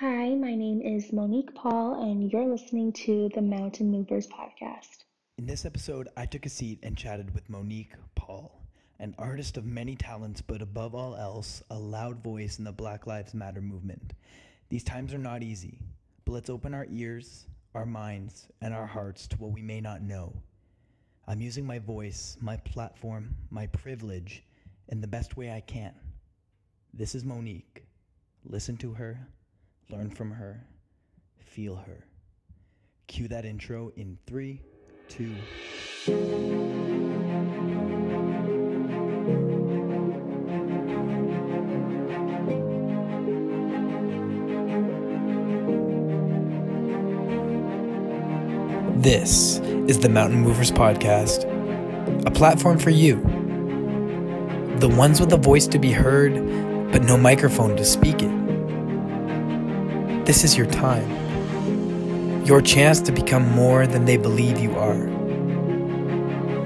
Hi, my name is Monique Paul, and you're listening to the Mountain Movers podcast. In this episode, I took a seat and chatted with Monique Paul, an artist of many talents, but above all else, a loud voice in the Black Lives Matter movement. These times are not easy, but let's open our ears, our minds, and our hearts to what we may not know. I'm using my voice, my platform, my privilege in the best way I can. This is Monique. Listen to her learn from her, feel her. Cue that intro in three, two. This is the Mountain Movers Podcast, a platform for you, the ones with a voice to be heard, but no microphone to speak it. This is your time. Your chance to become more than they believe you are.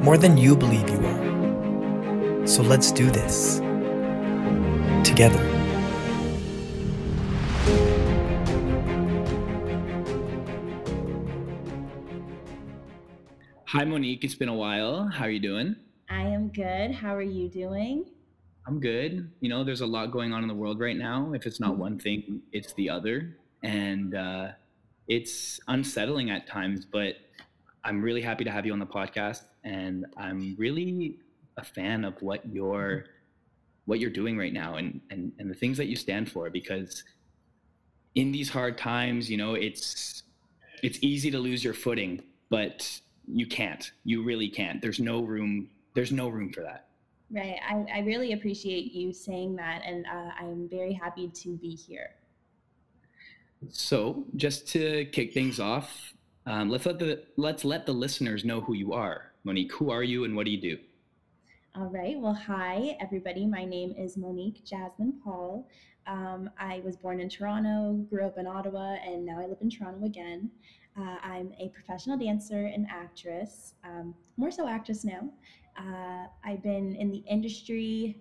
More than you believe you are. So let's do this. Together. Hi, Monique. It's been a while. How are you doing? I am good. How are you doing? I'm good. You know, there's a lot going on in the world right now. If it's not mm-hmm. one thing, it's the other and uh, it's unsettling at times. But I'm really happy to have you on the podcast, and I'm really a fan of what you're what you're doing right now and and and the things that you stand for because in these hard times you know it's it's easy to lose your footing but you can't. You really can't. There's no room there's no room for that. Right. I, I really appreciate you saying that and uh, i'm very happy to be here so, just to kick things off, um, let's let the let's let the listeners know who you are, Monique. Who are you, and what do you do? All right. Well, hi everybody. My name is Monique Jasmine Paul. Um, I was born in Toronto, grew up in Ottawa, and now I live in Toronto again. Uh, I'm a professional dancer and actress, um, more so actress now. Uh, I've been in the industry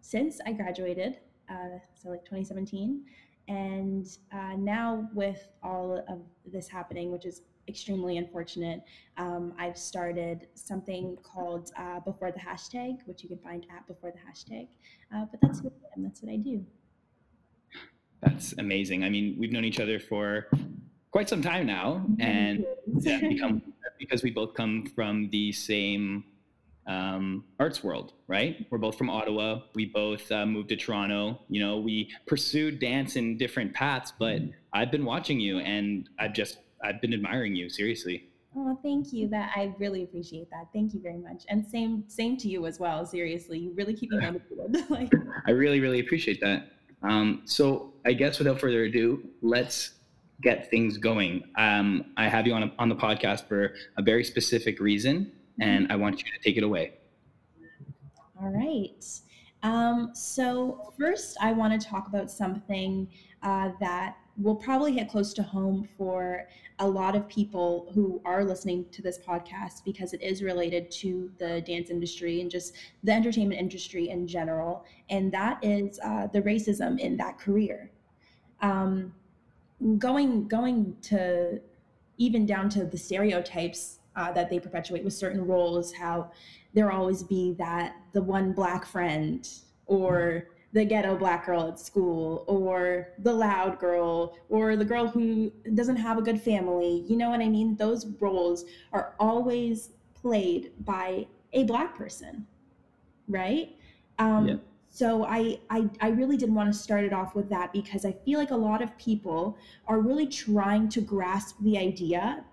since I graduated, uh, so like 2017. And uh, now, with all of this happening, which is extremely unfortunate, um, I've started something called uh, Before the Hashtag, which you can find at Before the Hashtag. Uh, but that's what I am, that's what I do. That's amazing. I mean, we've known each other for quite some time now, and yeah, become, because we both come from the same um, arts world, right? We're both from Ottawa. We both uh, moved to Toronto. You know, we pursued dance in different paths, but mm-hmm. I've been watching you and I've just, I've been admiring you, seriously. Oh, thank you. That I really appreciate that. Thank you very much. And same, same to you as well. Seriously, you really keep me motivated. like, I really, really appreciate that. Um, so I guess without further ado, let's get things going. Um, I have you on a, on the podcast for a very specific reason and I want you to take it away. All right. Um, so, first, I want to talk about something uh, that will probably hit close to home for a lot of people who are listening to this podcast because it is related to the dance industry and just the entertainment industry in general. And that is uh, the racism in that career. Um, going going to even down to the stereotypes uh, that they perpetuate with certain roles how there always be that the one black friend or the ghetto black girl at school or the loud girl or the girl who doesn't have a good family you know what i mean? Those roles are always played by a black person right? Um, yeah. so I, I i really didn't want to start it off with that because i feel like a lot of people are really trying to grasp the idea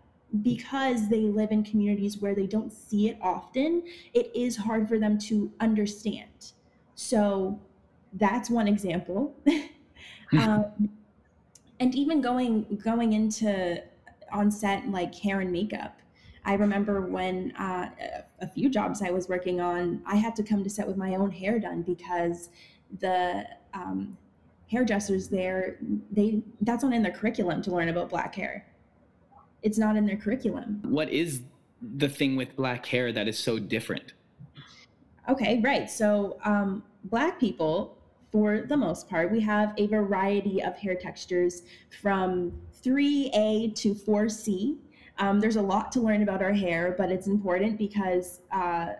because they live in communities where they don't see it often, it is hard for them to understand. So that's one example. um, and even going going into on set like hair and makeup. I remember when uh, a few jobs I was working on, I had to come to set with my own hair done because the um, hairdressers there, they that's not in their curriculum to learn about black hair it's not in their curriculum. What is the thing with black hair that is so different? Okay, right. So, um, black people for the most part. We have a variety of hair textures from 3A to 4C. Um, there's a lot to learn about our hair, but it's important because uh,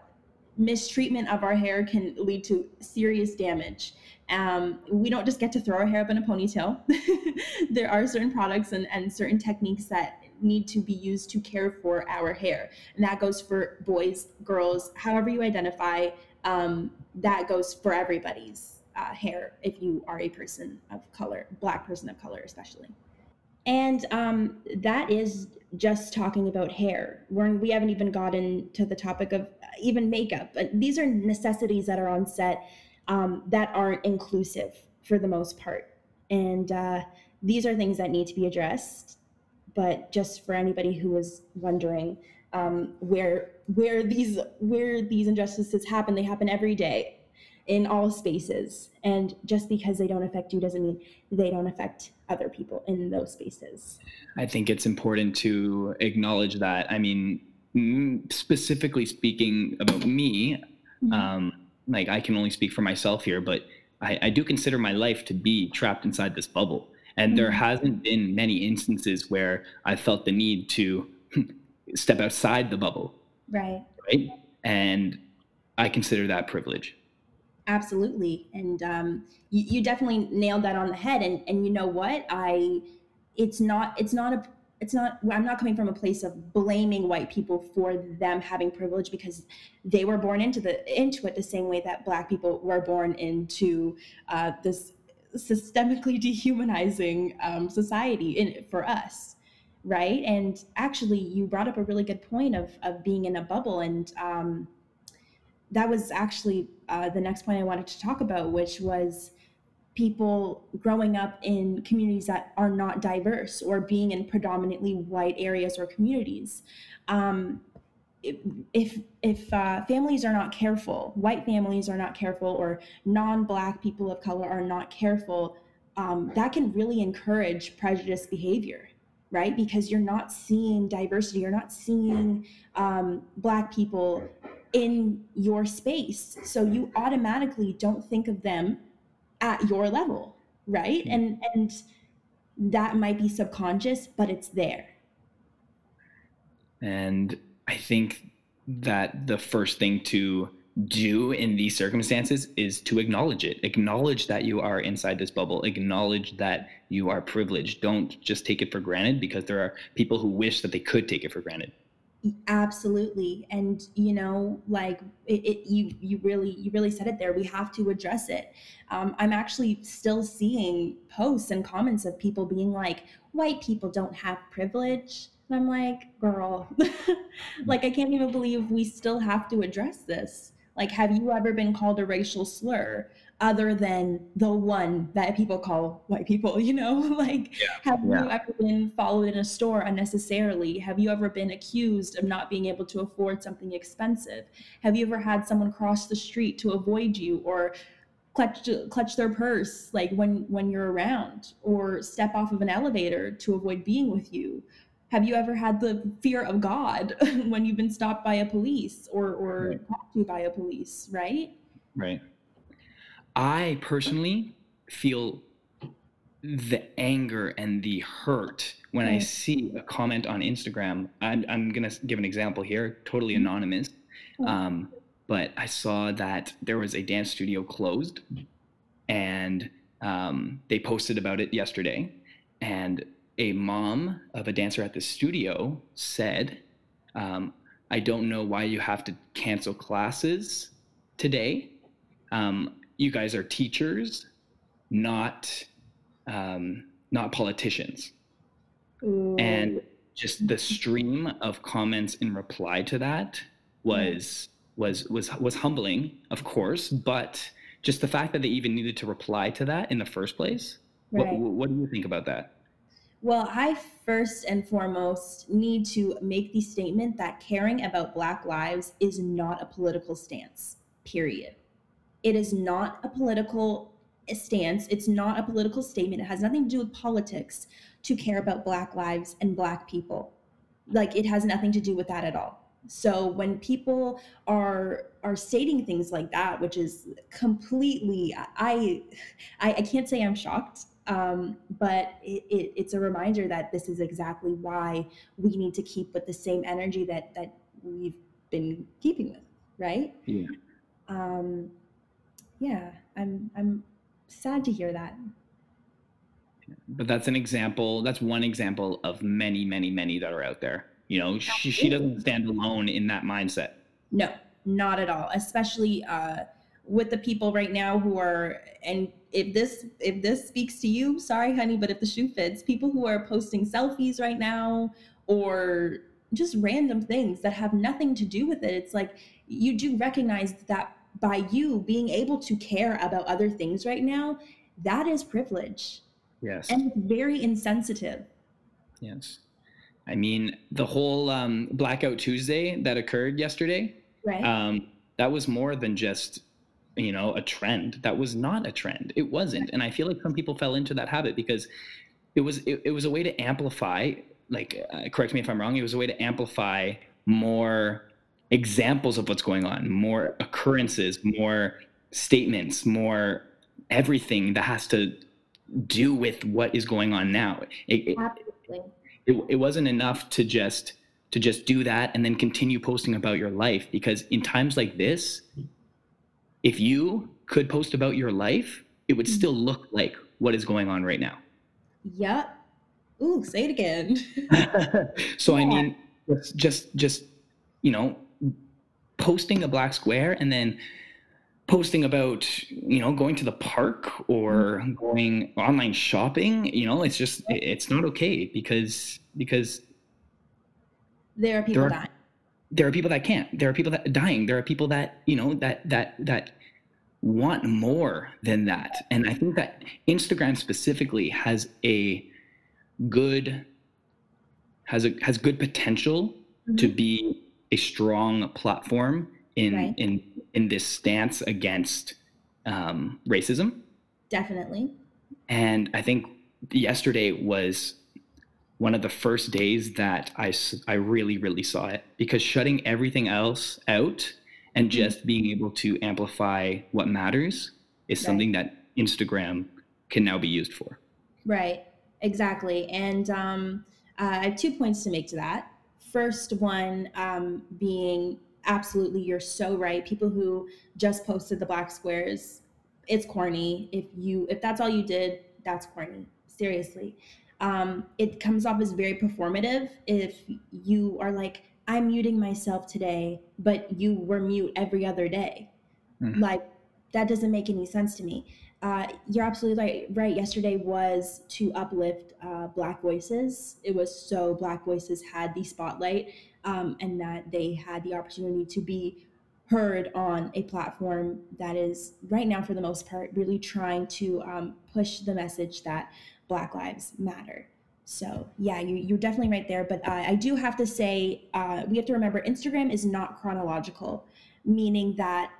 mistreatment of our hair can lead to serious damage. Um, we don't just get to throw our hair up in a ponytail. there are certain products and, and certain techniques that need to be used to care for our hair. And that goes for boys, girls, however you identify, um, that goes for everybody's uh, hair if you are a person of color, black person of color, especially. And um, that is just talking about hair. We're, we haven't even gotten to the topic of even makeup. These are necessities that are on set um, that aren't inclusive for the most part. And uh, these are things that need to be addressed. But just for anybody who was wondering um, where where these where these injustices happen, they happen every day in all spaces. And just because they don't affect you doesn't mean they don't affect other people in those spaces. I think it's important to acknowledge that. I mean, specifically speaking about me, mm-hmm. um, like I can only speak for myself here, but I, I, do consider my life to be trapped inside this bubble. And there hasn't been many instances where I felt the need to step outside the bubble. Right. Right. And I consider that privilege. Absolutely. And um, you, you definitely nailed that on the head. And, and you know what? I, it's not, it's not a, it's not i'm not coming from a place of blaming white people for them having privilege because they were born into the into it the same way that black people were born into uh, this systemically dehumanizing um, society in, for us right and actually you brought up a really good point of of being in a bubble and um, that was actually uh, the next point i wanted to talk about which was people growing up in communities that are not diverse or being in predominantly white areas or communities. Um, if if uh, families are not careful, white families are not careful, or non-black people of color are not careful, um, that can really encourage prejudice behavior, right? Because you're not seeing diversity, you're not seeing um, black people in your space, so you automatically don't think of them at your level right? And and that might be subconscious but it's there. And i think that the first thing to do in these circumstances is to acknowledge it. Acknowledge that you are inside this bubble. Acknowledge that you are privileged. Don't just take it for granted because there are people who wish that they could take it for granted. Absolutely. And you know like it, it, you you really you really said it there. We have to address it. Um, i'm actually still seeing posts and comments of people being like white people don't have privilege and i'm like girl like i can't even believe we still have to address this like have you ever been called a racial slur other than the one that people call white people you know like yeah. have yeah. you ever been followed in a store unnecessarily have you ever been accused of not being able to afford something expensive have you ever had someone cross the street to avoid you or clutch clutch their purse like when when you're around or step off of an elevator to avoid being with you have you ever had the fear of god when you've been stopped by a police or or right. talked to by a police right right I personally feel the anger and the hurt when I see a comment on Instagram. I'm, I'm going to give an example here, totally mm-hmm. anonymous. Um, but I saw that there was a dance studio closed and um, they posted about it yesterday. And a mom of a dancer at the studio said, um, I don't know why you have to cancel classes today. Um, you guys are teachers, not um, not politicians. Ooh. And just the stream of comments in reply to that was was was was humbling, of course, but just the fact that they even needed to reply to that in the first place. Right. What, what do you think about that? Well, I first and foremost need to make the statement that caring about Black lives is not a political stance, period. It is not a political eh, stance. It's not a political statement. It has nothing to do with politics to care about Black lives and Black people. Like, it has nothing to do with that at all. So when people are are stating things like that, which is completely, I I, I can't say I'm shocked, um, but it, it, it's a reminder that this is exactly why we need to keep with the same energy that that we've been keeping with, right? Yeah. Um, yeah, I'm I'm sad to hear that. But that's an example. That's one example of many, many, many that are out there. You know, she, she doesn't stand alone in that mindset. No, not at all. Especially uh, with the people right now who are, and if this if this speaks to you, sorry, honey, but if the shoe fits, people who are posting selfies right now or just random things that have nothing to do with it. It's like you do recognize that by you being able to care about other things right now, that is privilege. Yes. And it's very insensitive. Yes. I mean, the whole um, Blackout Tuesday that occurred yesterday, right? Um, that was more than just, you know, a trend. That was not a trend. It wasn't. And I feel like some people fell into that habit because it was it, it was a way to amplify. Like, uh, correct me if I'm wrong. It was a way to amplify more examples of what's going on, more occurrences, more statements, more everything that has to do with what is going on now. It, Absolutely. It, it, it wasn't enough to just to just do that and then continue posting about your life because in times like this, if you could post about your life, it would still mm-hmm. look like what is going on right now. Yep. Ooh, say it again. so yeah. I mean, just just you know, posting a black square and then posting about you know going to the park or mm-hmm. going online shopping you know it's just it's not okay because because there are people there are, dying there are people that can't there are people that are dying there are people that you know that that that want more than that and i think that instagram specifically has a good has a has good potential mm-hmm. to be a strong platform in right. in in this stance against um, racism. Definitely. And I think yesterday was one of the first days that I, I really, really saw it because shutting everything else out and mm-hmm. just being able to amplify what matters is right. something that Instagram can now be used for. Right, exactly. And um, uh, I have two points to make to that. First one um, being absolutely you're so right people who just posted the black squares it's corny if you if that's all you did that's corny seriously um, it comes off as very performative if you are like i'm muting myself today but you were mute every other day mm-hmm. like that doesn't make any sense to me uh, you're absolutely right. Right. Yesterday was to uplift uh, Black voices. It was so Black voices had the spotlight um, and that they had the opportunity to be heard on a platform that is right now for the most part really trying to um, push the message that black lives matter so yeah you, you're definitely right there but uh, i do have to say uh, we have to remember instagram is not chronological meaning that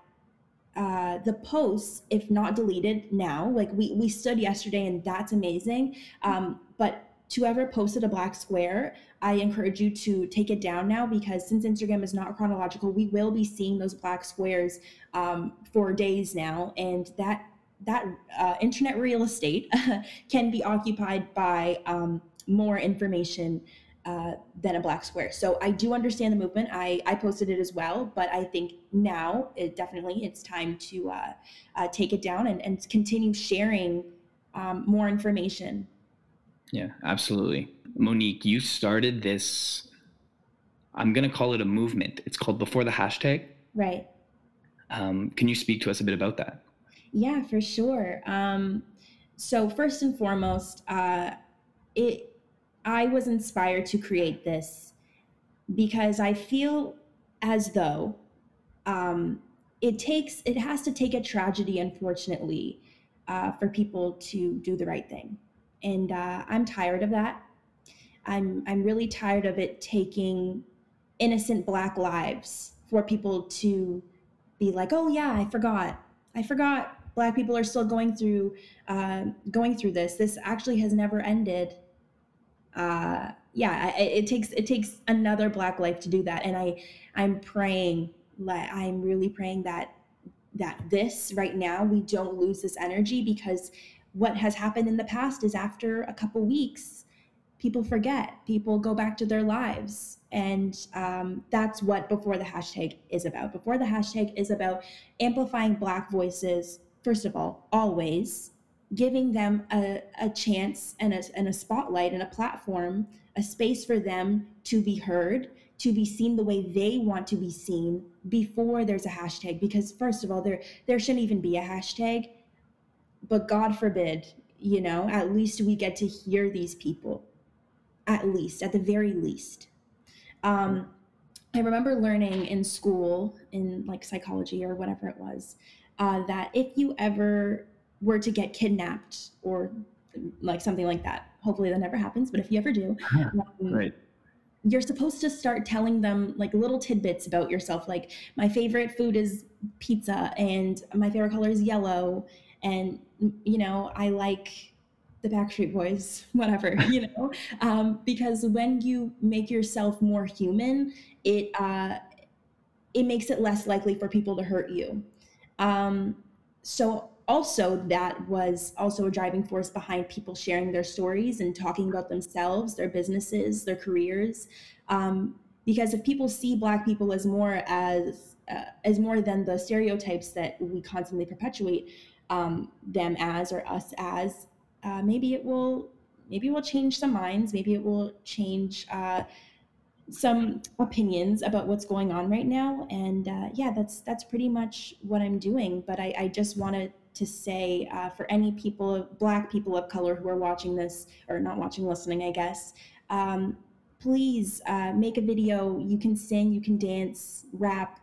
uh, the posts, if not deleted now, like we we stood yesterday, and that's amazing. Um, but to ever posted a black square, I encourage you to take it down now because since Instagram is not chronological, we will be seeing those black squares um, for days now, and that that uh, internet real estate can be occupied by um, more information uh, than a black square. So I do understand the movement. I, I posted it as well, but I think now it definitely it's time to uh, uh, take it down and, and continue sharing um, more information yeah, absolutely. Monique, you started this, I'm going to call it a movement. It's called Before the Hashtag. Right. Um, can you speak to us a bit about that? Yeah, for sure. Um, so, first and foremost, uh, it, I was inspired to create this because I feel as though um, it takes, it has to take a tragedy, unfortunately, uh, for people to do the right thing and uh, I'm tired of that. I'm I'm really tired of it taking innocent Black lives for people to be like, oh yeah, I forgot, I forgot. Black people are still going through uh, going through this. This actually has never ended. Uh, yeah, it, it takes it takes another black life to do that, and I I'm praying like I'm really praying that that this right now we don't lose this energy because what has happened in the past is after a couple weeks people forget people go back to their lives and um, that's what before the hashtag is about before the hashtag is about amplifying black voices first of all always giving them a, a chance and a, and a spotlight and a platform a space for them to be heard to be seen the way they want to be seen before there's a hashtag. Because first of all there there shouldn't even be a hashtag but god forbid you know at least we get to hear these people at least at the very least. Um, i remember learning in school in like psychology or whatever it was uh, that if you ever were to get kidnapped or like something like that hopefully that never happens but if you ever do um, right. you're supposed to start telling them like little tidbits about yourself like my favorite food is pizza and my favorite color is yellow and you know i like the backstreet boys whatever you know? Um, because when you make yourself more human it uh, it makes it less likely for people to hurt you um, so also that was also a driving force behind people sharing their stories and talking about themselves their businesses their careers. Um, because if people see black people as more as uh, as more than the stereotypes that we constantly perpetuate um, them as or us as uh, maybe it will maybe it will change some minds. Maybe it will change uh, some opinions about what's going on right now. And uh, yeah that's that's pretty much what i'm doing. But i, I just wanted to say uh, for any people black people of color who are watching this or not watching listening i guess um, please uh, make a video. You can sing you can dance rap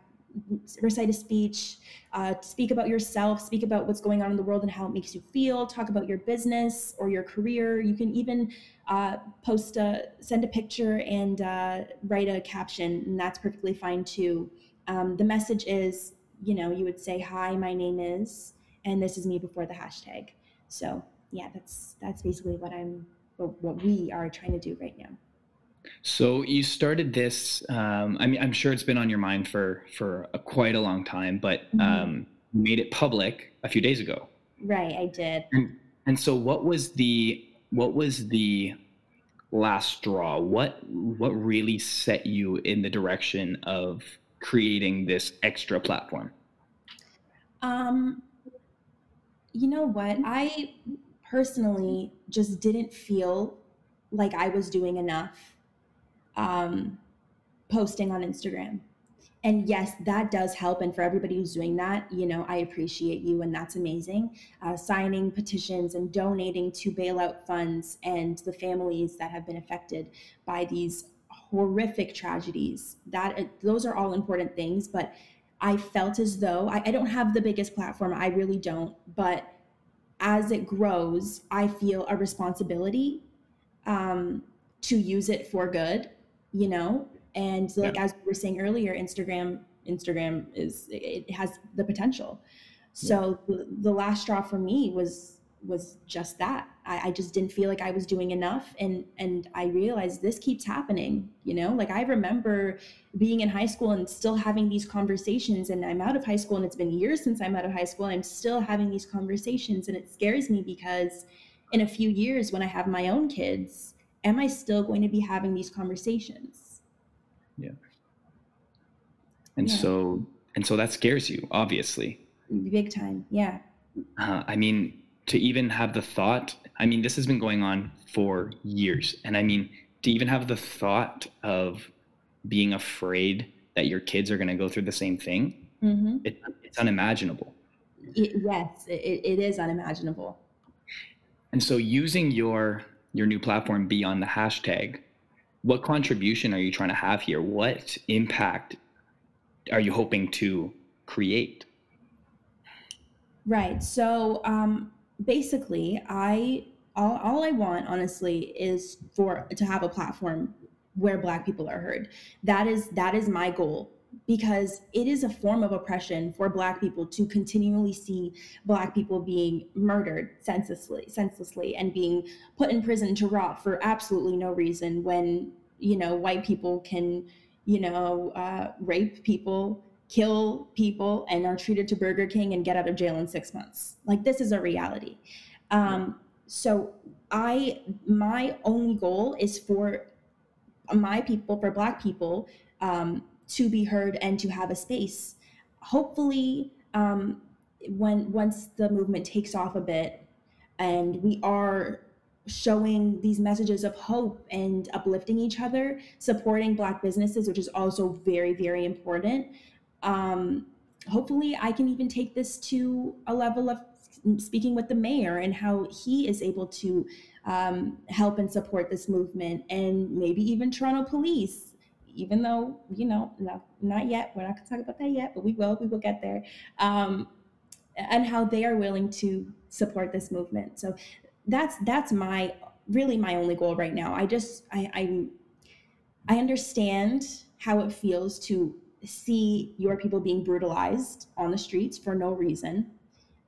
recite a speech, uh, speak about yourself, speak about what's going on in the world and how it makes you feel, talk about your business or your career. You can even uh, post a, send a picture and uh, write a caption, and that's perfectly fine too. Um, the message is, you know, you would say, "Hi, my name is," and this is me before the hashtag. So yeah, that's that's basically what I'm, what, what we are trying to do right now. So you started this. Um, I mean, I'm sure it's been on your mind for for a, quite a long time, but mm-hmm. um, made it public a few days ago. Right, I did. And, and so, what was the what was the last straw? What what really set you in the direction of creating this extra platform? Um, you know what? I personally just didn't feel like I was doing enough um, posting on Instagram. And yes, that does help. And for everybody who's doing that, you know, I appreciate you, and that's amazing. Uh, signing petitions and donating to bailout funds and the families that have been affected by these horrific tragedies. That uh, those are all important things. But I felt as though I, I don't have the biggest platform. I really don't. But as it grows, I feel a responsibility um, to use it for good you know and like yeah. as we were saying earlier instagram instagram is it has the potential so yeah. the, the, last straw for me was was just that I, I just didn't feel like i was doing enough and and i realized this keeps happening you know like i remember being in high school and still having these conversations and i'm out of high school and it's been years since i'm out of high school and i'm still having these conversations and it scares me because in a few years when i have my own kids am I still going to be having these conversations? Yeah. And yeah. so, and so that scares you, obviously. Big time. Yeah. Uh, I mean, to even have the thought, I mean, this has been going on for years. And I mean, to even have the thought of being afraid that your kids are going to go through the same thing, mm-hmm. it, it's unimaginable. It, yes, it, it is unimaginable. And so, using your your new platform beyond the hashtag. What contribution are you trying to have here? What impact are you hoping to create? Right. So um, basically i all, all i want honestly is for to have a platform where black people are heard. That is that is my goal because it is a form of oppression for black people to continually see black people being murdered senselessly senselessly and being put in prison to rot for absolutely no reason when you know white people can you know uh, rape people kill people and are treated to burger king and get out of jail in six months. Like this is a reality. Um, so i my only goal is for my people for black people um, to be heard and to have a space. Hopefully, um, when once the movement takes off a bit and we are showing these messages of hope and uplifting each other, supporting Black businesses, which is also very, very important. Um, hopefully, I can even take this to a level of speaking with the mayor and how he is able to um, help and support this movement, and maybe even Toronto Police even though you know no, not yet we're not going to talk about that yet but we will we will get there um, and how they are willing to support this movement. So that's that's my really my only goal right now. I just i i, I understand how it feels to see your people being brutalized on the streets for no reason.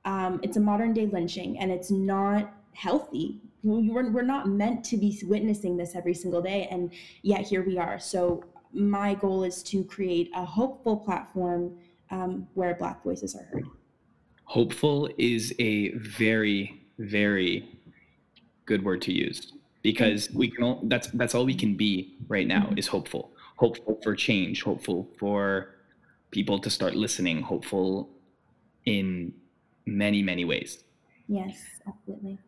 Um, it's a modern day lynching and it's not healthy. We're, we're not meant to be witnessing this every single day and yet here we are. So my goal is to create a hopeful platform um, where Black voices are heard. Hopeful is a very, very good word to use because we can. All, that's that's all we can be right now mm-hmm. is hopeful. Hopeful for change. Hopeful for people to start listening. Hopeful in many many ways. Yes, absolutely.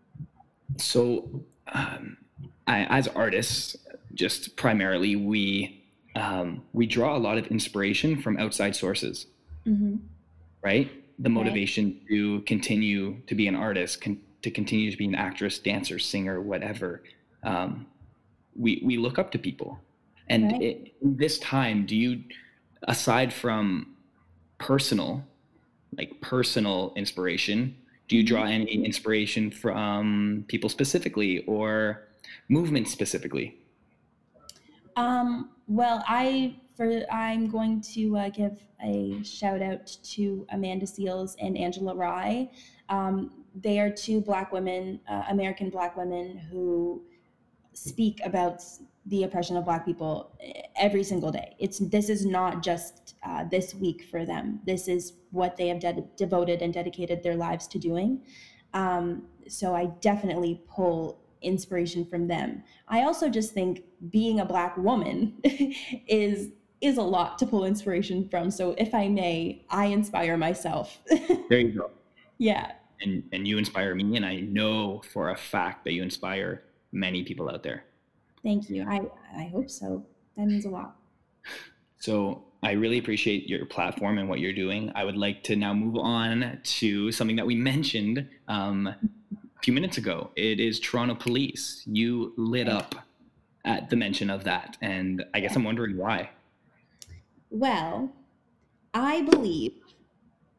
So, um, I, as artists, just primarily we um, we draw a lot of inspiration from outside sources, mm-hmm. right? The motivation right. to continue to be an artist, con- to continue to be an actress, dancer, singer, whatever. Um, we we look up to people, and right. it, this time, do you, aside from personal, like personal inspiration, do you mm-hmm. draw any inspiration from people specifically or movements specifically? Um, well, I for I'm going to uh, give a shout out to Amanda Seales and Angela Rye. Um, they are two Black women, uh, American Black women, who speak about the oppression of Black people every single day. It's this is not just uh, this week for them. This is what they have de- devoted and dedicated their lives to doing. Um, so I definitely pull inspiration from them. I also just think being a black woman is is a lot to pull inspiration from. So if I may, I inspire myself. there you go. Yeah. And and you inspire me and I know for a fact that you inspire many people out there. Thank you. I I hope so. That means a lot. So I really appreciate your platform and what you're doing. I would like to now move on to something that we mentioned um, few minutes ago. It is Toronto Police. You lit up at the mention of that, and I guess I'm wondering why. Well, I believe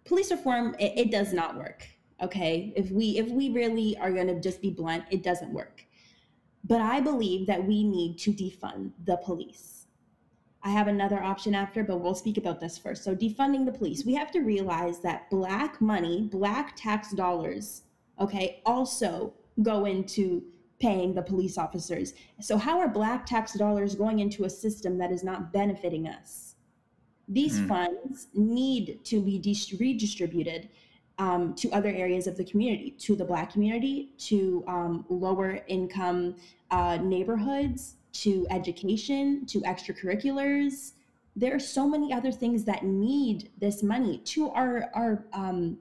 police reform it, it does not work. Okay, if we if we really are going to just be blunt, it doesn't work. But I believe that we need to defund the police. I have another option after, but we'll speak about this first. So, defunding the police, we have to realize that black money, black tax dollars okay, also go into paying the police officers. So, how are black tax dollars going into a system that is not benefiting us? These mm. funds need to be de- redistributed um, to other areas of the community, to the black community, to um, lower income uh, neighborhoods, to education, to extracurriculars. There are so many other things that need this money to our our um,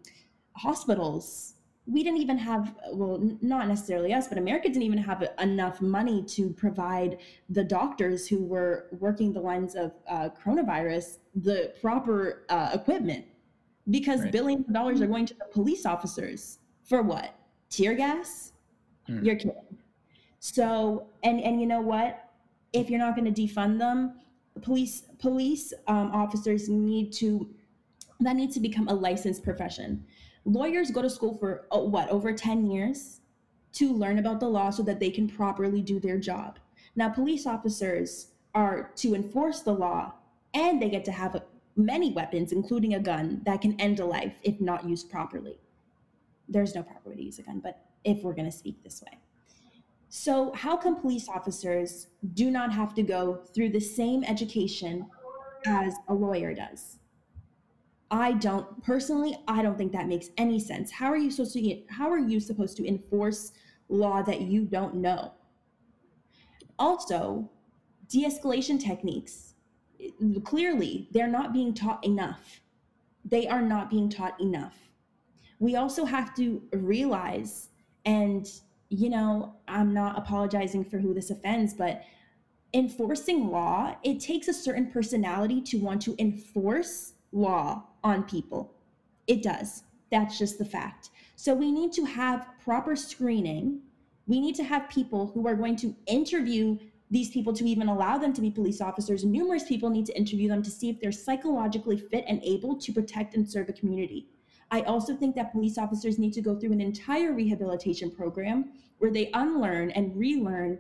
hospitals, we didn't even have well not necessarily us but america didn't even have enough money to provide the doctors who were working the lines of uh, coronavirus the proper uh, equipment. Because right. billions of dollars are going to the police officers. For what? Tear gas? Hmm. you're kidding. So and and you know what? If you're not going to defund them police police um, officers need to that needs to become a licensed profession lawyers go to school for oh, what over 10 years to learn about the law so that they can properly do their job now police officers are to enforce the law and they get to have many weapons, including a gun, that can end a life if not used properly. There's no proper way to use a gun, but if we're going to speak this way. So, how come police officers do not have to go through the same education as a lawyer does? I don't personally, I don't think that makes any sense. How are you supposed to how are you supposed to enforce law that you don't know? Also, de-escalation techniques clearly they're not being taught enough. They are not being taught enough. We also have to realize and you know, I'm not apologizing for who this offends, but enforcing law, it takes a certain personality to want to enforce law on people. It does. That's just the fact. So we need to have proper screening. We need to have people who are going to interview these people to even allow them to be police officers. Numerous people need to interview them to see if they're psychologically fit and able to protect and serve a community. I also think that police officers need to go through an entire rehabilitation program where they unlearn and relearn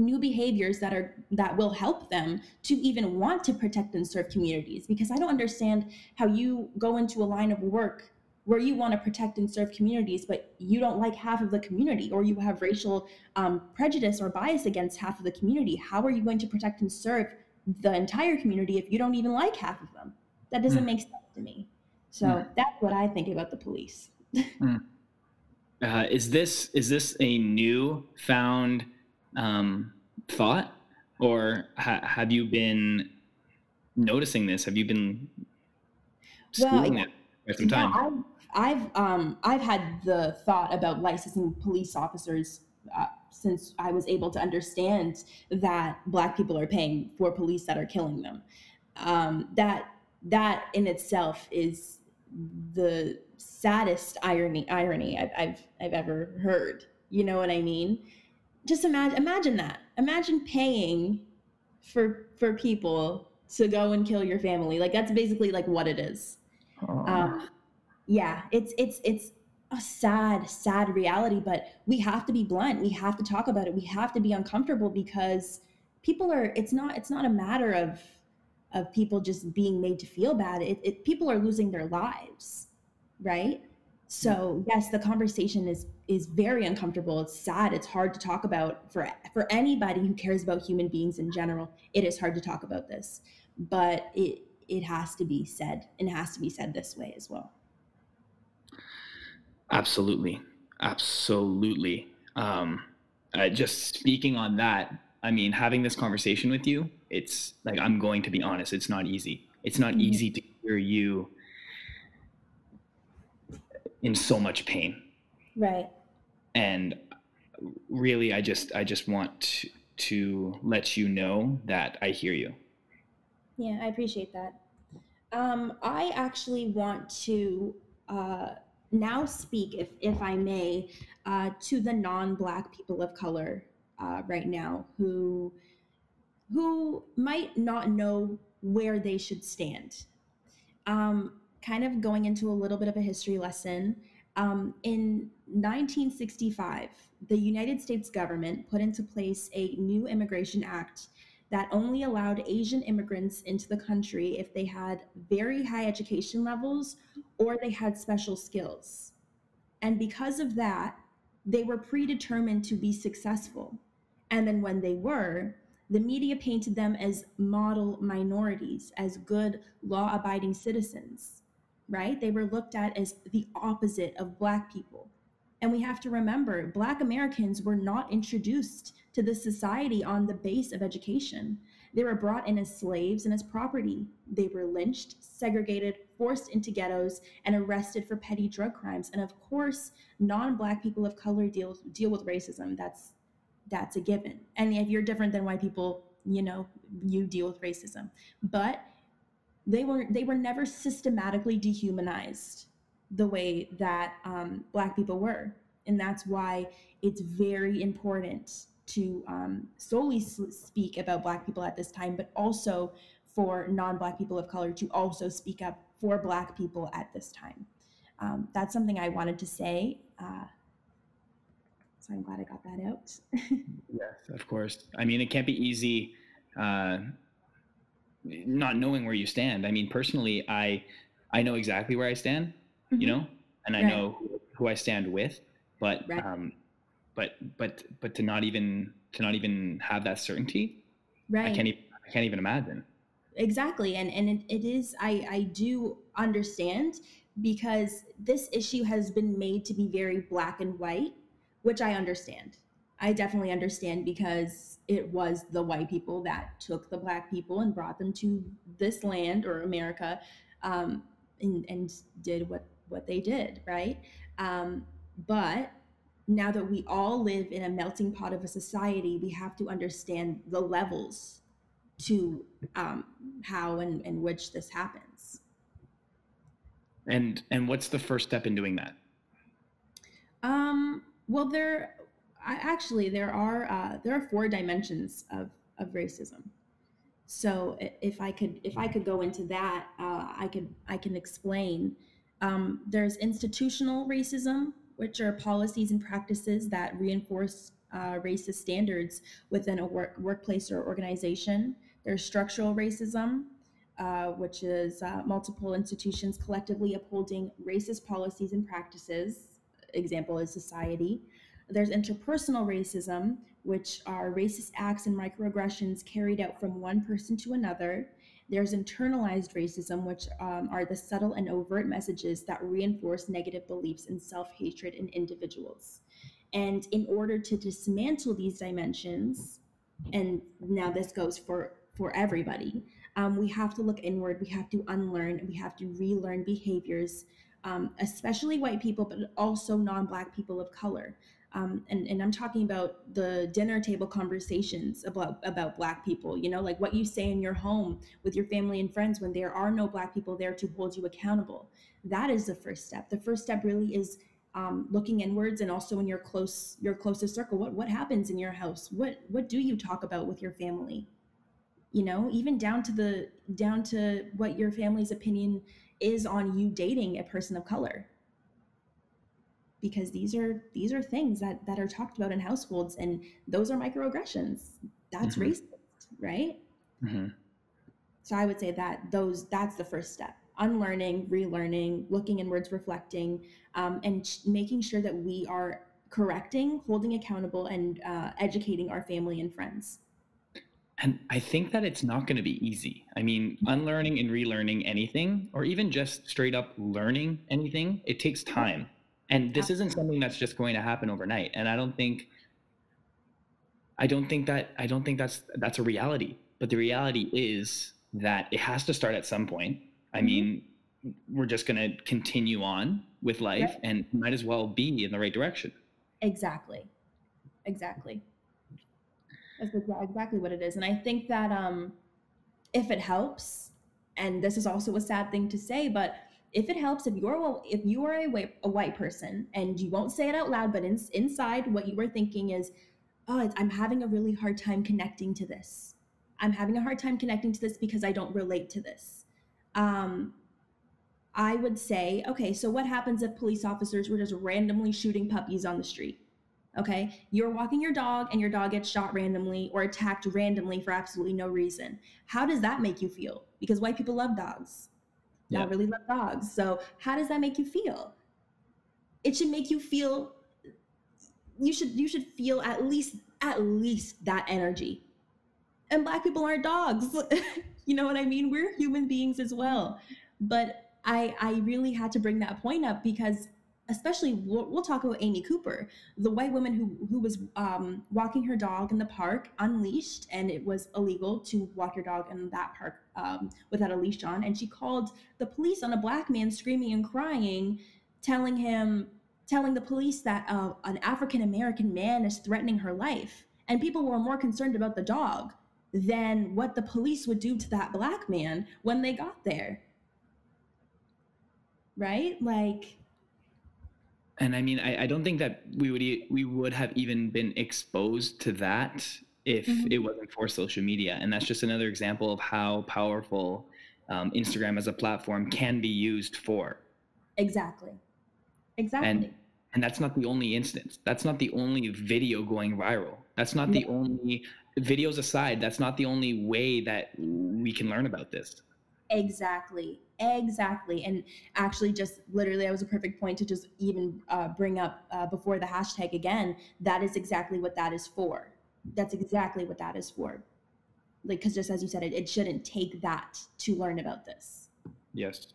new behaviors that are that will help them to even want to protect and serve communities because i don't understand how you go into a line of work where you want to protect and serve communities but you don't like half of the community or you have racial um, prejudice or bias against half of the community how are you going to protect and serve the entire community if you don't even like half of them that doesn't mm. make sense to me so mm. that's what i think about the police mm. uh, is this is this a new found um, thought, or ha- have you been noticing this? Have you been schooling well, it for some time? I've I've um I've had the thought about licensing police officers uh, since I was able to understand that Black people are paying for police that are killing them. Um, that that in itself is the saddest irony irony I've, I've I've ever heard. You know what I mean? Just imagine imagine that. Imagine paying for for people to go and kill your family. Like that's basically like what it is. Um, yeah, it's it's it's a sad, sad reality, but we have to be blunt. We have to talk about it. We have to be uncomfortable because people are. It's not. It's not a matter of of people just being made to feel bad. It, it people are losing their lives, right? So yes, the conversation is is very uncomfortable. It's sad. It's hard to talk about for for anybody who cares about human beings in general. It is hard to talk about this, but it it has to be said and it has to be said this way as well. Absolutely, absolutely. Um, uh, just speaking on that, I mean, having this conversation with you, it's like I'm going to be honest. It's not easy. It's not mm-hmm. easy to hear you in so much pain. Right. And really I just I just want to, to let you know that I hear you. Yeah, I appreciate that. Um, I actually want to uh, now speak, if, if I may, uh, to the non-Black people of color uh, right now who who might not know where they should stand. Um, kind of going into a little bit of a history lesson, um, in 1965, the United States government put into place a new immigration act that only allowed Asian immigrants into the country if they had very high education levels or they had special skills. And because of that, they were predetermined to be successful. And then when they were, the media painted them as model minorities, as good law abiding citizens right? They were looked at as the opposite of Black people. And we have to remember, Black Americans were not introduced to this society on the base of education. They were brought in as slaves and as property. They were lynched, segregated, forced into ghettos, and arrested for petty drug crimes. And of course, non-black people of color deal deal with racism. That's that's a given. And if you're different than white people, you know, you deal with racism. But they were they were never systematically dehumanized the way that um, black people were. And that's why it's very important to um, solely speak about black people at this time but also for non-black people of color to also speak up for black people at this time. Um, that's something i wanted to say uh, so i'm glad i got that out. Yes of course. I mean it can't be easy uh, not knowing where you stand. I mean, personally, I I know exactly where I stand, mm-hmm. you know, and I right. know who I stand with, but right. um, but but but to not even to not even have that certainty, right? I can't even I can't even imagine. Exactly, and and it, it is I I do understand because this issue has been made to be very black and white, which I understand. I definitely understand because it was the white people that took the black people and brought them to this land or America um, and, and did what, what they did, right? Um, but now that we all live in a melting pot of a society, we have to understand the levels to um, how and, and which this happens. And and what's the first step in doing that? Um, well, there I, actually there are uh, there are four dimensions of of racism. So if I could if I could go into that, uh, I could I can explain. Um, there's institutional racism, which are policies and practices that reinforce uh, racist standards within a work, workplace or organization. There's structural racism, uh, which is uh, multiple institutions collectively upholding racist policies and practices. Example is society. There's interpersonal racism, which are racist acts and microaggressions carried out from one person to another. There's internalized racism, which um, are the subtle and overt messages that reinforce negative beliefs and self hatred in individuals. And in order to dismantle these dimensions, and now this goes for, for everybody, um, we have to look inward, we have to unlearn, we have to relearn behaviors, um, especially white people, but also non Black people of color um, and, and i'm talking about the dinner table conversations about about black people you know like what you say in your home with your family and friends when there are no black people there to hold you accountable. That is the first step. The first step really is um, looking inwards and also in your close your closest circle. What what happens in your house? What what do you talk about with your family? You know even down to the down to what your family's opinion is on you dating a person of color because these are these are things that that are talked about in households and those are microaggressions that's mm-hmm. racist right mm-hmm. so i would say that those that's the first step unlearning relearning looking inwards reflecting um, and ch- making sure that we are correcting holding accountable and uh, educating our family and friends and I think that it's not going to be easy. I mean, unlearning and relearning anything, or even just straight up learning anything, it takes time and this isn't something that's just going to happen overnight and i don't think i don't think that i don't think that's that's a reality but the reality is that it has to start at some point. I mm-hmm. mean we're just going to continue on with life yep. and might as well be in the right direction. Exactly. Exactly. That's exactly what it is and i think that um if it helps and this is also a sad thing to say but if it helps if you're if you are a white, a white person and you won't say it out loud but in, inside what you were thinking is oh i'm having a really hard time connecting to this. I'm having a hard time connecting to this because i don't relate to this. Um, i would say okay so what happens if police officers were just randomly shooting puppies on the street? Okay? You're walking your dog and your dog gets shot randomly or attacked randomly for absolutely no reason. How does that make you feel? Because white people love dogs yeah. really love dogs. So how does that make you feel? It should make you feel you should you should feel at least at least that energy. And black people aren't dogs. you know what I mean? We're human beings as well. But I I really had to bring that point up because especially we'll, we'll, talk about Amy Cooper, the white woman who who was um, walking her dog in the park unleashed, and it was illegal to walk your dog in that park um, without a leash on. And she called the police on a black man screaming and crying, telling him, telling the police that uh, an African American man is threatening her life. And people were more concerned about the dog than what the police would do to that black man when they got there. Right? Like and I mean, I, I don't think that we would we would have even been exposed to that if mm-hmm. it wasn't for social media. And that's just another example of how powerful um, Instagram as a platform can be used for. Exactly. Exactly. And and that's not the only instance. That's not the only video going viral. That's not the only videos aside. That's not the only way that we can learn about this. Exactly. Exactly. And actually, just literally, that was a perfect point to just even uh, bring up uh, before the hashtag again. That is exactly what that is for. That's exactly what that is for. Like, because just as you said, it, it shouldn't take that to learn about this. Yes.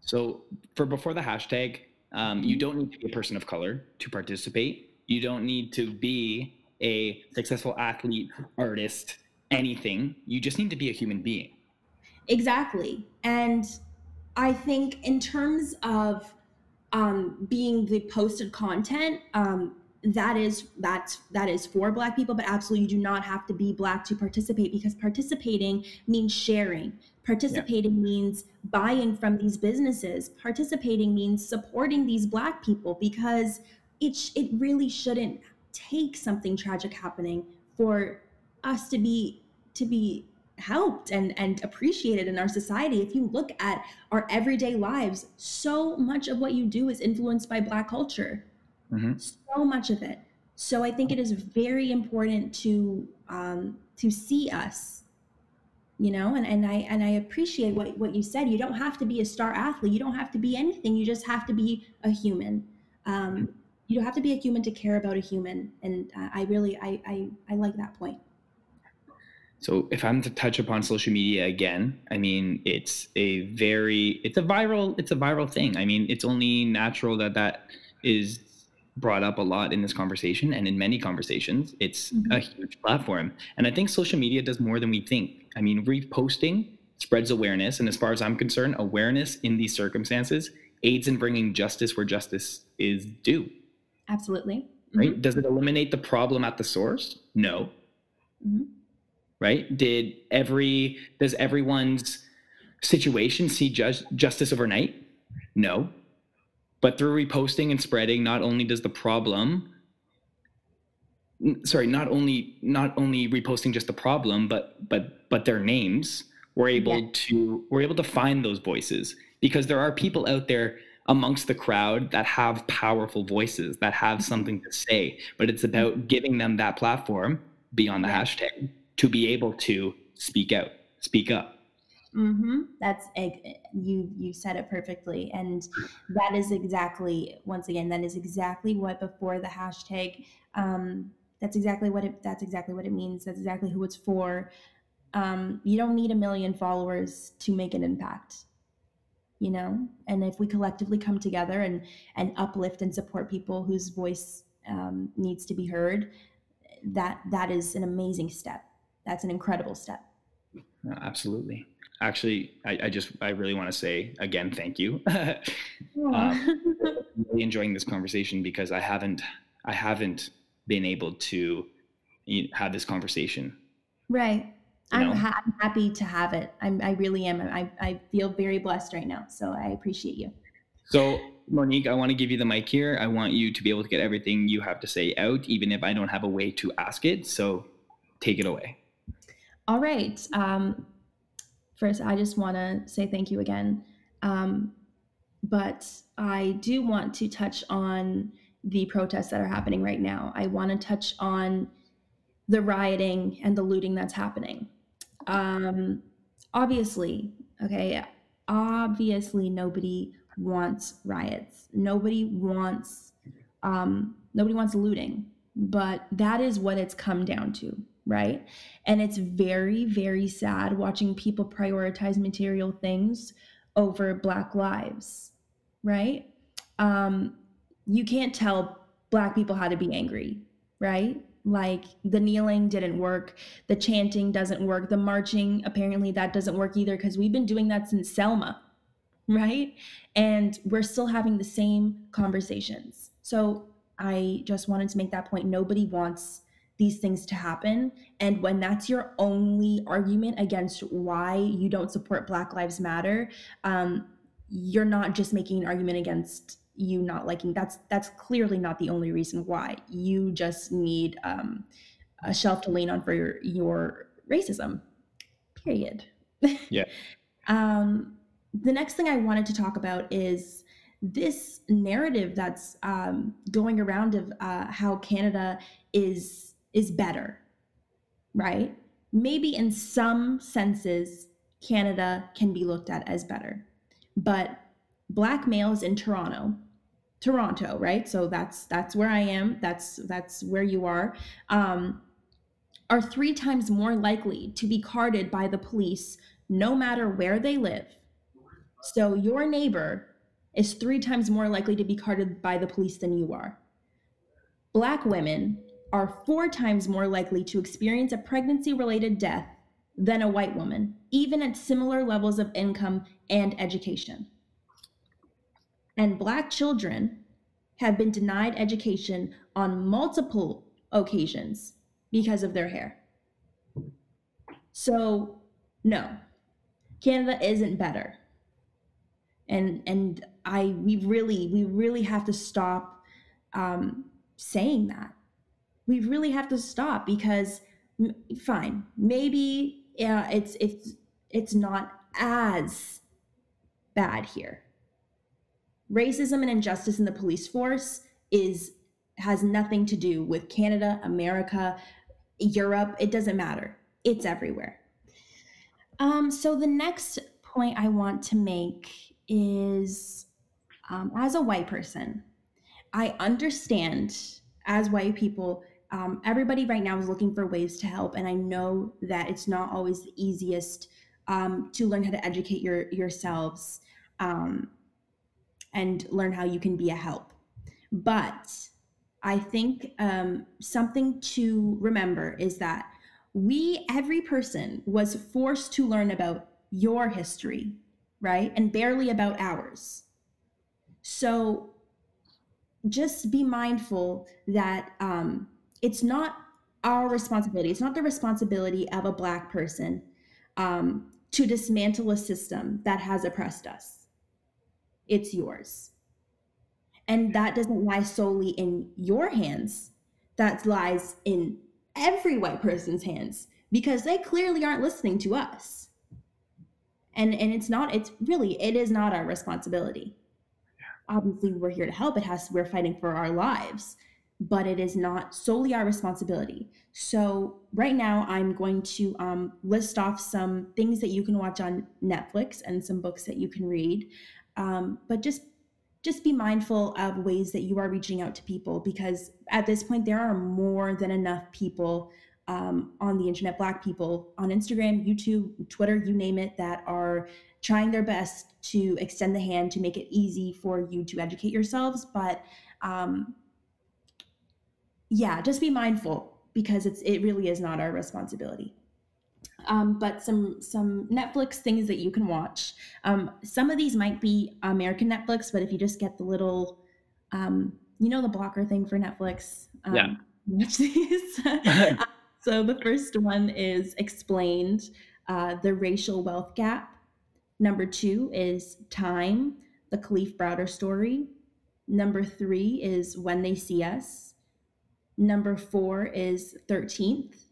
So for before the hashtag, um, you don't need to be a person of color to participate. You don't need to be a successful athlete, artist, anything. You just need to be a human being. Exactly. And I think in terms of um, being the posted content, um, that is that's that is for black people but absolutely you do not have to be black to participate because participating means sharing. Participating yeah. means buying from these businesses. Participating means supporting these black people because it it really shouldn't take something tragic happening for us to be to be helped and and appreciated in our society. If you look at our everyday lives so much of what you do is influenced by black culture mm-hmm. so much of it. So i think it is very important to um to see us you know and, and i and i appreciate what what you said. You don't have to be a star athlete. You don't have to be anything. You just have to be a human. Um you don't have to be a human to care about a human. And uh, i really I, I i like that point. So if I'm to touch upon social media again, I mean it's a very it's a viral it's a viral thing. I mean it's only natural that that is brought up a lot in this conversation and in many conversations. It's mm-hmm. a huge platform. And I think social media does more than we think. I mean, reposting spreads awareness and as far as I'm concerned, awareness in these circumstances aids in bringing justice where justice is due. Absolutely. Right? Mm-hmm. Does it eliminate the problem at the source? No. Mm-hmm right? Did every does everyone's situation see ju- justice overnight? No. But through reposting and spreading, not only does the problem sorry, not only not only reposting just the problem, but but but their names, we're able yeah. to we're able to find those voices because there are people out there amongst the crowd that have powerful voices that have mm-hmm. something to say but it's about giving them that platform beyond the yeah. hashtag to be able to speak out, speak up. Mm-hmm. That's you. You said it perfectly, and that is exactly. Once again, that is exactly what before the hashtag. Um, that's exactly what it. That's exactly what it means. That's exactly who it's for. Um, you don't need a million followers to make an impact you know and if we collectively come together and and uplift and support people whose voice um, needs to be heard that that is an amazing step that's an incredible step. absolutely. Actually, I, I, just I really want to say again, thank you. um, really enjoying this conversation because I haven't I haven't been able to you know, have this conversation. Right. I'm, ha- I'm, happy to have it. I'm, I really am. I, I feel very blessed right now. So I appreciate you. So Monique, I want to give you the mic here. I want you to be able to get everything you have to say out, even if I don't have a way to ask it. So take it away. All right. Um, first, I just want to say thank you again. Um, but I do want to touch on the protests that are happening right now. I want to touch on the rioting and the looting that's happening. Um, obviously, okay, obviously nobody wants riots. Nobody wants um, nobody wants looting, but that is what it's come down to right? And it's very, very sad watching people prioritize material things over Black lives, right? Um, you can't tell Black people how to be angry, right? Like the kneeling didn't work, the chanting doesn't work, the marching, apparently that doesn't work either because we've been doing that since Selma, right? And we're still having the same conversations. So I just wanted to make that point. Nobody wants these things to happen. And when that's your only argument against why you don't support Black Lives Matter, um, you're not just making an argument against you not liking that's that's clearly not the only reason why. You just need um, a shelf to lean on for your, your racism period. Yeah. Um, the next thing i wanted to talk about is this narrative that's um, going around of uh, how canada is is better, right? Maybe in some senses, Canada can be looked at as better. But black males in Toronto, Toronto, right? So that's that's where I am. That's that's where you are. Um, are three times more likely to be carded by the police no matter where they live. So your neighbor is three times more likely to be carded by the police than you are. Black women are four times more likely to experience a pregnancy related death than a white woman, even at similar levels of income and education. And Black children have been denied education on multiple occasions because of their hair. So, no, Canada isn't better. And and I we really we really have to stop um, saying that. We really have to stop because fine, maybe yeah, it's it's it's not as bad here. Racism and injustice in the police force is has nothing to do with Canada, America, Europe. It doesn't matter. It's everywhere. Um, so the next point I want to make is um, as a white person, I understand as white people, um, everybody right now is looking for ways to help. And I know that it's not always the easiest um, to learn how to educate your yourselves um, and learn how you can be a help. But I think um, something to remember is that we, every person, was forced to learn about your history, right? And barely about ours. So just be mindful that um, it's not our responsibility, it's not the responsibility of a Black person um, to dismantle a system that has oppressed us. It's yours. And that doesn't lie solely in your hands, that lies in every white person's hands because they clearly aren't listening to us. And and it's not it's really it is not our responsibility. Obviously we're here to help. It has we're fighting for our lives, but it is not solely our responsibility. So right now I'm going to um, list off some things that you can watch on Netflix and some books that you can read. Um, but just just be mindful of ways that you are reaching out to people because at this point there are more than enough people um, on the internet black people on instagram youtube twitter you name it that are trying their best to extend the hand to make it easy for you to educate yourselves but um, yeah just be mindful because it's it really is not our responsibility um, but some some Netflix things that you can watch. Um, some of these might be American Netflix, but if you just get the little, um, you know, the blocker thing for Netflix, um, yeah, watch these. so the first one is Explained, uh, the racial wealth gap. Number two is Time, the Kalief Browder story. Number three is When They See Us. Number four is 13th,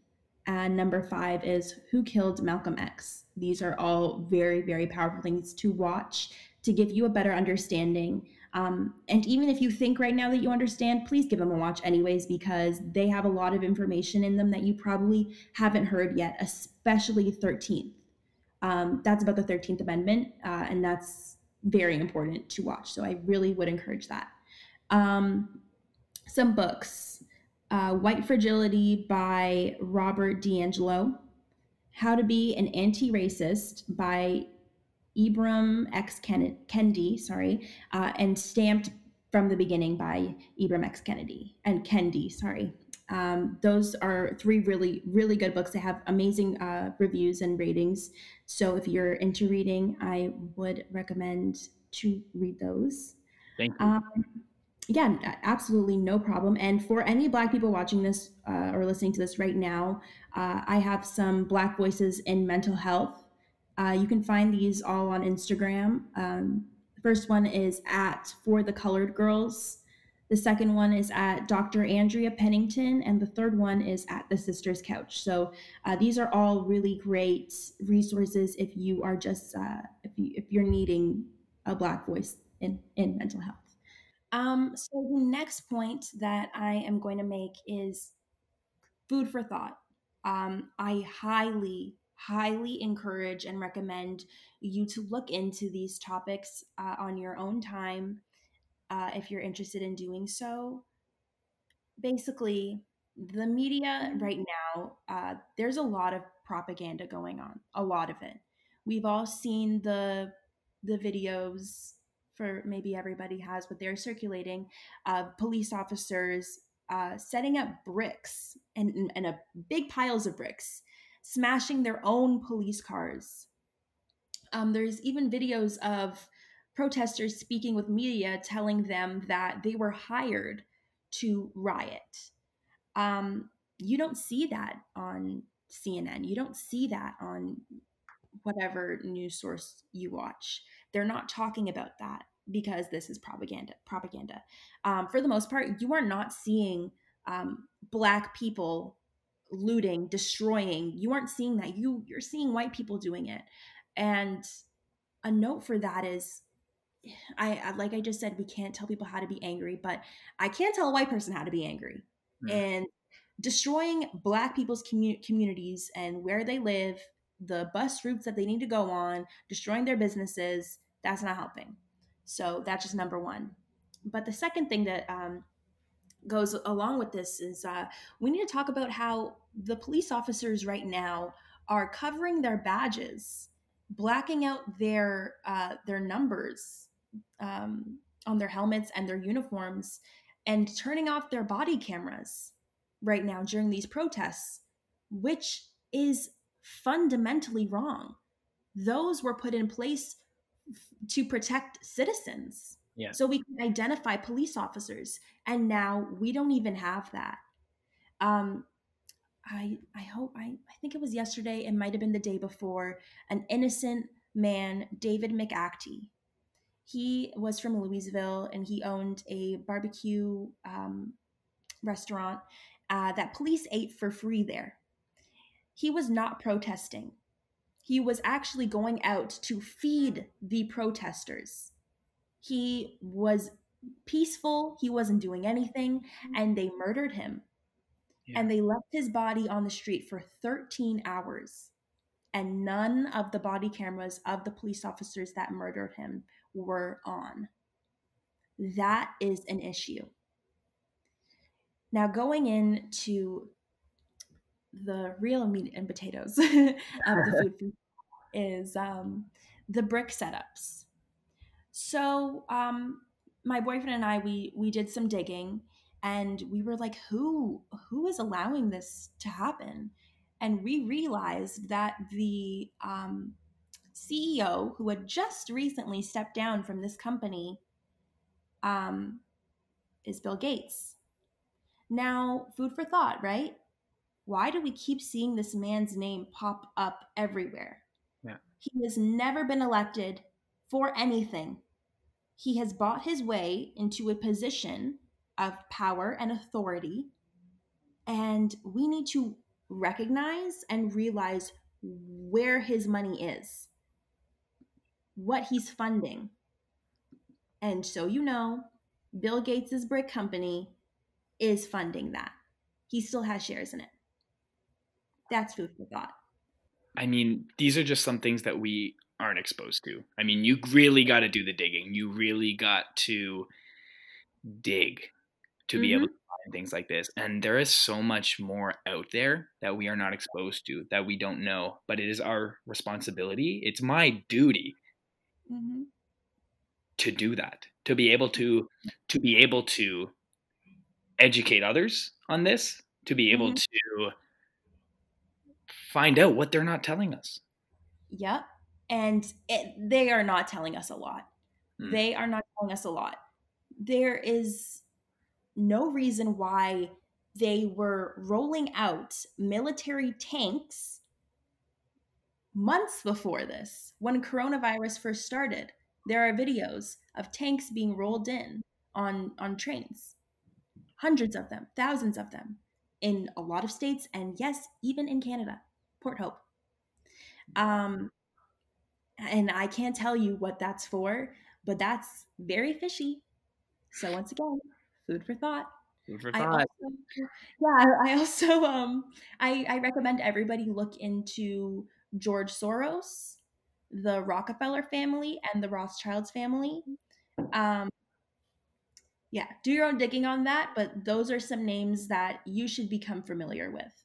and number five is Who Killed Malcolm X? These are all very, very powerful things to watch to give you a better understanding. Um, and even if you think right now that you understand, please give them a watch anyways, because they have a lot of information in them that you probably haven't heard yet, especially 13th. Um, that's about the 13th Amendment, uh, and that's very important to watch. So I really would encourage that. Um, some books uh, White Fragility by Robert DiAngelo, How to Be an Anti-Racist by Ibram X. Kendi, sorry, uh, and Stamped from the Beginning by Ibram X. Kennedy and Kendi, sorry. Um, those are three really, really good books. They have amazing uh, reviews and ratings. So if you're into reading, I would recommend to read those. Thank you. Um, yeah, absolutely no problem. And for any Black people watching this uh, or listening to this right now, uh, I have some Black voices in mental health. Uh, you can find these all on Instagram. Um, the first one is at For the Colored Girls. The second one is at Dr. Andrea Pennington, and the third one is at the Sisters Couch. So uh, these are all really great resources if you are just uh, if you if you're needing a Black voice in in mental health. Um, so the next point that I am going to make is food for thought. Um, I highly, highly encourage and recommend you to look into these topics uh, on your own time uh, if you're interested in doing so. Basically, the media right now, uh, there's a lot of propaganda going on, a lot of it. We've all seen the the videos for maybe everybody has, but they're circulating of police officers uh, setting up bricks and, and a big piles of bricks, smashing their own police cars. Um, there's even videos of protesters speaking with media telling them that they were hired to riot. Um, you don't see that on CNN. You don't see that on whatever news source you watch. They're not talking about that because this is propaganda. Propaganda. Um, for the most part, you are not seeing um, black people looting, destroying. You aren't seeing that. You you're seeing white people doing it. And a note for that is I, I like I just said, we can't tell people how to be angry, but I can tell a white person how to be angry. Mm. And destroying black people's commu- communities and where they live, the bus routes that they need to go on, destroying their businesses, that's not helping. So that's just number one. But the second thing that um, goes along with this is uh, we need to talk about how the police officers right now are covering their badges, blacking out their uh, their numbers um, on their helmets and their uniforms, and turning off their body cameras right now during these protests, which is fundamentally wrong. Those were put in place to protect citizens. Yeah. So we can identify police officers. And now we don't even have that. Um, I I hope I, I think it was yesterday, it might have been the day before, an innocent man, David McAtee. He was from Louisville and he owned a barbecue um, restaurant uh, that police ate for free there. He was not protesting. He was actually going out to feed the protesters. He was peaceful, he wasn't doing anything, and they murdered him. Yeah. And they left his body on the street for 13 hours. And none of the body cameras of the police officers that murdered him were on. That is an issue. Now, going into the real meat and potatoes of the food is um, the brick setups. So, um, my boyfriend and I, we we did some digging, and we were like, who who is allowing this to happen? And we realized that the um, CEO, who had just recently stepped down from this company, um, is Bill Gates. Now, food for thought, right? Why do we keep seeing this man's name pop up everywhere? Yeah. He has never been elected for anything. He has bought his way into a position of power and authority. And we need to recognize and realize where his money is, what he's funding. And so you know, Bill Gates's brick company is funding that. He still has shares in it. That's food for thought. I mean, these are just some things that we aren't exposed to. I mean, you really got to do the digging. You really got to dig to mm-hmm. be able mm-hmm. to find things like this. And there is so much more out there that we are not exposed to, that we don't know. But it is our responsibility. It's my duty mm-hmm. to do that. To be able to to be able to educate others on this, to be able mm-hmm. to find out what they're not telling us. Yep. And it, they are not telling us a lot. Mm. They are not telling us a lot. There is no reason why they were rolling out military tanks months before this when coronavirus first started there are videos of tanks being rolled in on on trains hundreds of them, thousands of them in a lot of states, and yes, even in Canada, Port Hope. Um, and I can't tell you what that's for, but that's very fishy. So once again, food for thought. Food for I thought. also, yeah, I also um I I recommend everybody look into George Soros, the Rockefeller family, and the Rothschilds family. Um, yeah, do your own digging on that, but those are some names that you should become familiar with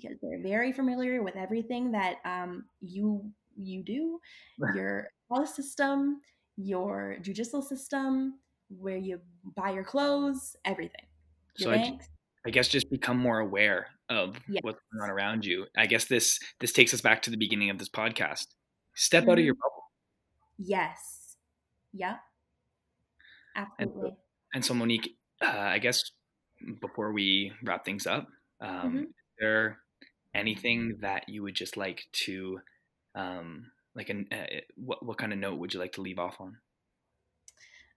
because they're very familiar with everything that um, you you do, your health system, your judicial system, where you buy your clothes, everything. Your So I, banks. I guess just become more aware of Yes. what's going on around you. I guess this this takes us back to the beginning of this podcast. Step out of your bubble. Yes. Yep. And Absolutely. so, and so Monique, uh, I guess before we wrap things up, um, Mhm. there anything that you would just like to, um, like, an, uh, what what kind of note would you like to leave off on?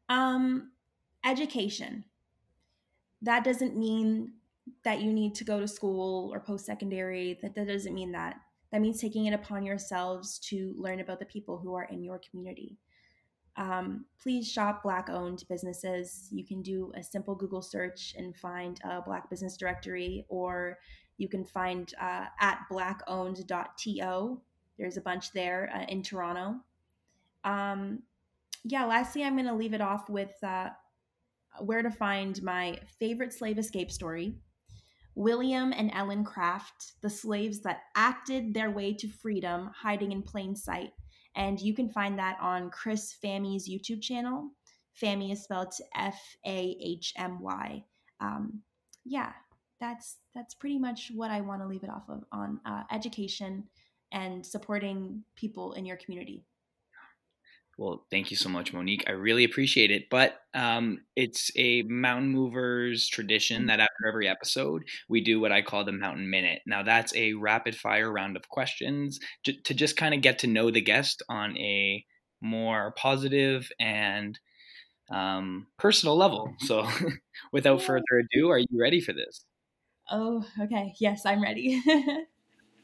Um, education. That doesn't mean that you need to go to school or post secondary. That, that doesn't mean that. That means taking it upon yourselves to learn about the people who are in your community. Um, please shop Black owned businesses. You can do a simple Google search and find a Black business directory, or you can find uh, at blackowned.to. There's a bunch there uh, in Toronto. Um, yeah, lastly, I'm going to leave it off with uh, where to find my favorite slave escape story William and Ellen Craft, the slaves that acted their way to freedom, hiding in plain sight. And you can find that on Chris Fahmy's YouTube channel. Fahmy is spelled F A H M Y. Um, yeah, that's that's pretty much what I want to leave it off of on uh, education and supporting people in your community. Well, thank you so much, Monique. I really appreciate it. But um, it's a Mountain Movers tradition that after every episode, we do what I call the Mountain Minute. Now, that's a rapid fire round of questions j- to just kind of get to know the guest on a more positive and um, personal level. So, without further ado, are you ready for this? Oh, okay. Yes, I'm ready.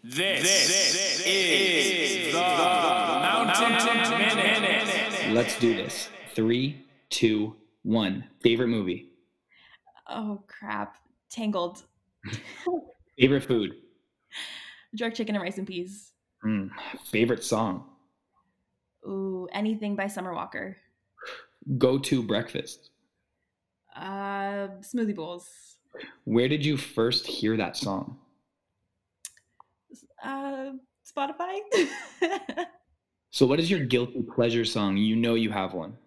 This, is the Mountain Minute. Let's do this. Three, two, one. Favorite movie? oh, crap. Tangled. Favorite food? Jerk chicken and rice and peas. Mm. Favorite song? Ooh, anything by Summer Walker. Go to breakfast. Uh, smoothie bowls. Where did you first hear that song? Uh, Spotify. So, what is your guilty pleasure song? You know you have one.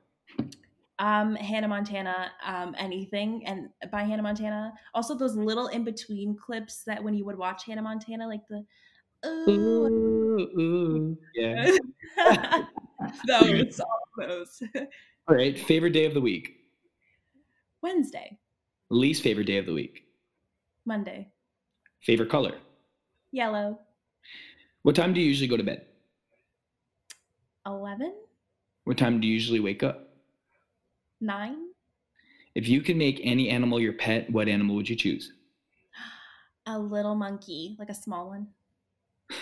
um, Hannah Montana. Um, anything and by Hannah Montana. Also, those little in between clips that when you would watch Hannah Montana, like the. Ooh. Ooh, ooh. Yeah. those, all those. All right. Favorite day of the week? Wednesday, Least favorite day of the week? Monday, Favorite color? yellow, What time do you usually go to bed? eleven, What time do you usually wake up? nine. If you could make any animal your pet, what animal would you choose? A little monkey, like a small one.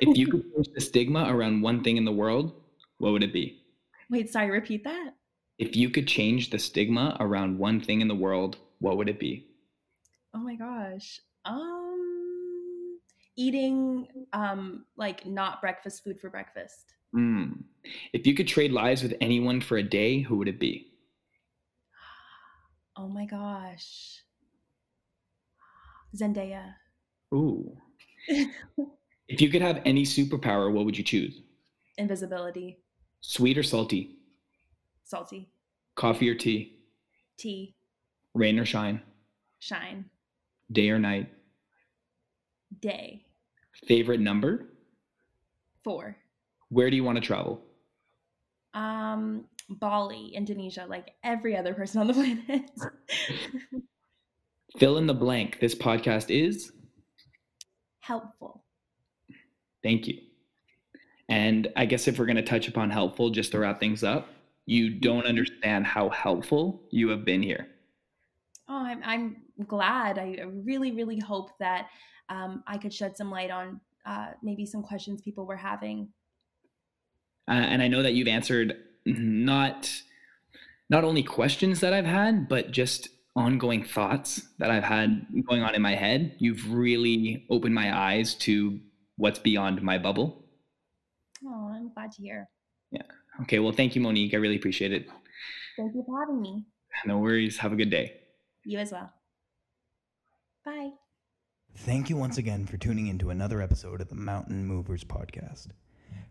If you could change the stigma around one thing in the world, what would it be? Wait, sorry, repeat that. If you could change the stigma around one thing in the world, what would it be? Oh my gosh. Um eating um like not breakfast food for breakfast. Hmm. If you could trade lives with anyone for a day, who would it be? Oh my gosh. Zendaya. Ooh. if you could have any superpower, what would you choose? Invisibility. Sweet or salty? Salty. Coffee or tea? Tea. Rain or shine? Shine. Day or night? Day. Favorite number? Four. Where do you want to travel? Um Bali, Indonesia, like every other person on the planet. Fill in the blank. This podcast is. Helpful. Thank you. And I guess if we're going to touch upon helpful, just to wrap things up, you don't understand how helpful you have been here. Oh, I'm, I'm glad. I really, really hope that um, I could shed some light on uh, maybe some questions people were having. Uh, and I know that you've answered not not only questions that I've had, but just ongoing thoughts that I've had going on in my head. You've really opened my eyes to what's beyond my bubble. Oh, I'm glad to hear. Yeah. Okay. Well, thank you, Monique. I really appreciate it. Thank you for having me. No worries. Have a good day. You as well. Bye. Thank you once again for tuning into another episode of the Mountain Movers podcast.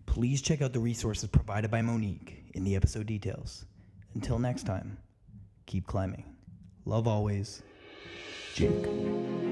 Please check out the resources provided by Monique in the episode details. Until next time, keep climbing. Love always, Jake.